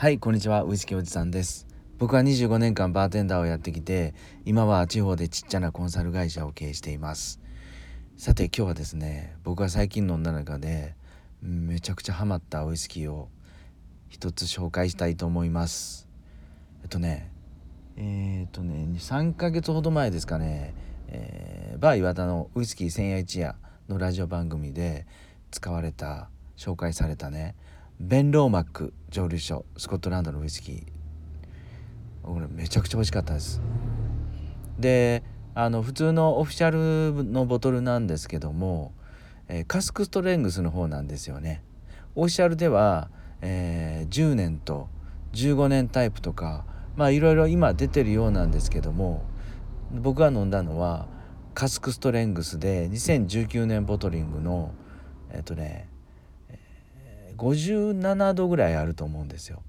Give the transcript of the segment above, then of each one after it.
はいこんにちはウイスキーおじさんです。僕は25年間バーテンダーをやってきて今は地方でちっちゃなコンサル会社を経営しています。さて今日はですね僕が最近飲んだ中でめちゃくちゃハマったウイスキーを一つ紹介したいと思います。えっとねえー、っとね3ヶ月ほど前ですかね、えー、バー岩田のウイスキー千夜一夜のラジオ番組で使われた紹介されたねベンローマック蒸留所スコットランドのウイスキー。これめちゃくちゃ美味しかったです。であの普通のオフィシャルのボトルなんですけども、えー、カスクストレングスの方なんですよね。オフィシャルでは、えー、10年と15年タイプとかまあいろいろ今出てるようなんですけども僕が飲んだのはカスクストレングスで2019年ボトリングのえっとね57度ぐらいあると思うんですよ。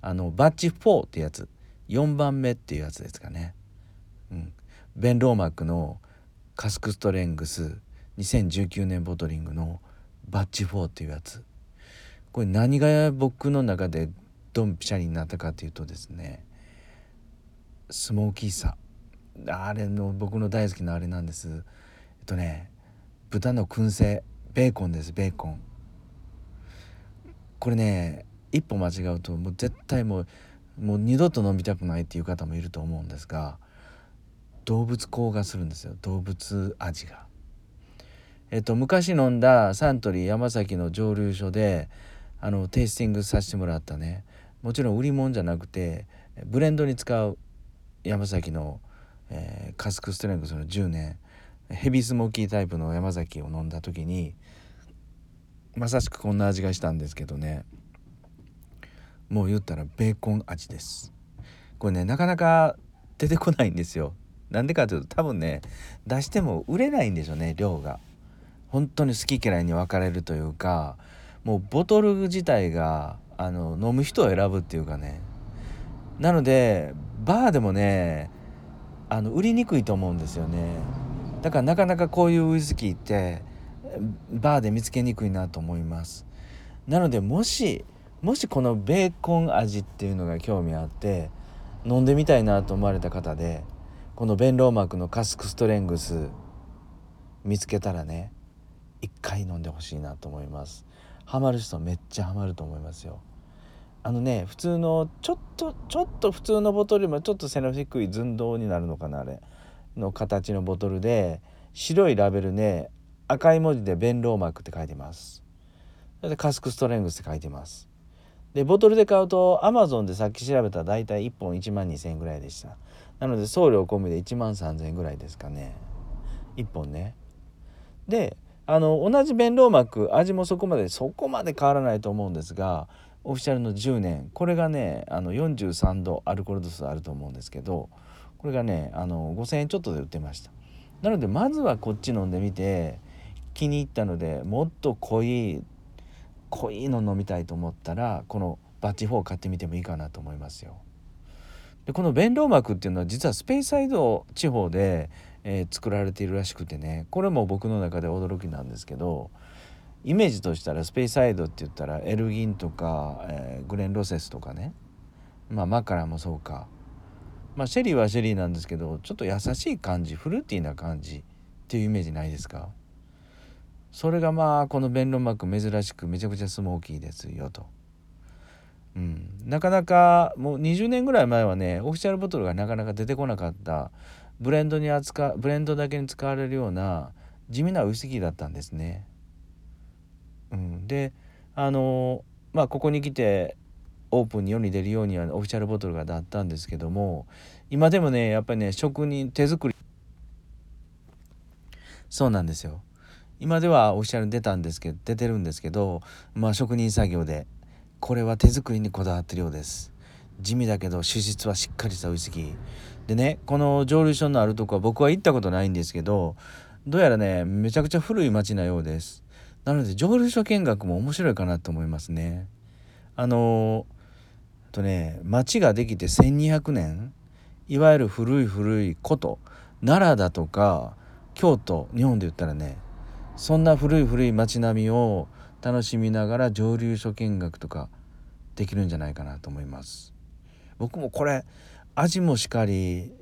あのバッチ4ってやつ。4番目っていうやつですかね。うん、ベンローマックのカスクストレングス。2019年ボトリングのバッチ4っていうやつ。これ何が僕の中でドンピシャになったかっていうとですねスモーキーさ。あれの僕の大好きなあれなんです。えっとね豚の燻製。ベーコンですベーコン。これね一歩間違うともう絶対もうもう二度と飲みたくないっていう方もいると思うんですが動物香がするんですよ動物味が。えっと昔飲んだサントリー山崎の蒸留所であのテイスティングさせてもらったねもちろん売り物じゃなくてブレンドに使う山崎の、えー、カスクストレングスの10年ヘビスモーキータイプの山崎を飲んだ時にまさしくこんな味がしたんですけどね。もう言ったらベーコン味です。これねなかなか出てこないんですよ。なんでかというと多分ね出しても売れないんでしょうね量が。本当に好き嫌いに分かれるというかもうボトル自体があの飲む人を選ぶっていうかね。なのでバーでもねあの売りにくいと思うんですよね。だからなかなかこういうウイスキーってバーで見つけにくいなと思います。なのでもしもしこのベーコン味っていうのが興味あって飲んでみたいなと思われた方でこのベンローマークのカスクストレングス見つけたらね一回飲んでほしいなと思います。ハマる人めっちゃハマると思いますよ。あのね普通のちょっとちょっと普通のボトルよりもちょっと背の低い寸胴になるのかなあれ。の形のボトルで白いラベルね赤い文字でベンローマークって書いてます。でカスクストレングスって書いてます。でボトルで買うとアマゾンでさっき調べたら大体1本1万2,000円ぐらいでした。なので送料込みで1万3,000円ぐらいですかね。1本ね。であの同じベンローマーク味もそこまでそこまで変わらないと思うんですがオフィシャルの10年。これがねあの43度アルコール度数あると思うんですけどこれがねあの5,000円ちょっとで売ってました。なのでまずはこっち飲んでみて気に入ったのでもっと濃い濃いの飲みたいと思ったらこのバッチ4を買ってみてもいいかなと思いますよ。でこの弁ロ膜っていうのは実はスペイサイド地方で、えー、作られているらしくてねこれも僕の中で驚きなんですけどイメージとしたらスペイサイドって言ったらエルギンとか、えー、グレン・ロセスとかね。まあマカラもそうか。まあシェリーはシェリーなんですけどちょっと優しい感じフルーティーな感じっていうイメージないですか？それがまあこの弁論膜珍しくめちゃくちゃスモーキーですよと。うん、なかなかもう20年ぐらい前はねオフィシャルボトルがなかなか出てこなかったブレンドに扱ブレンドだけに使われるような地味なウイスキーだったんですね。うん、であのまあここに来てオープンに世に出るようにはオフィシャルボトルがだったんですけども今でもねやっぱりね職人手作りそうなんですよ今ではオフィシャルに出たんですけど出てるんですけどまあ職人作業でこれは手作りにこだわってるようです。地味だけど主質はしっかりしたウイスキーでねこの蒸留所のあるとこは僕は行ったことないんですけどどうやらねめちゃくちゃ古い町なようです。なので蒸留所見学も面白いかなと思いますね。あのとね町ができて1200年いわゆる古い古い古都奈良だとか京都日本で言ったらねそんな古い古い街並みを楽しみながら蒸留所見学とかできるんじゃないかなと思います。僕もこれ味もしかり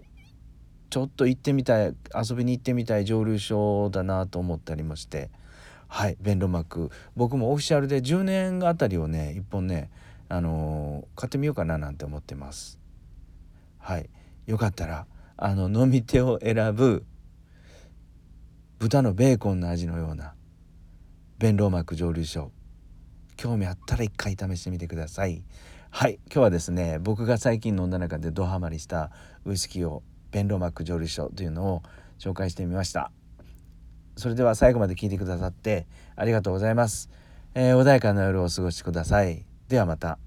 ちょっと行ってみたい遊びに行ってみたい蒸留所だなと思ったりもして。はいベンロマック僕もオフィシャルで10年あたりをね1本ねあのー、買ってみようかななんて思ってます。はいよかったらあの飲み手を選ぶ豚のベーコンの味のような。ベンローマック蒸留所。興味あったら一回試してみてください。はい今日はですね僕が最近飲んだ中でドハマりしたウイスキーをベンローマック蒸留所というのを紹介してみました。それでは最後まで聞いてくださってありがとうございます、えー、穏やかな夜をお過ごしください。ではまた。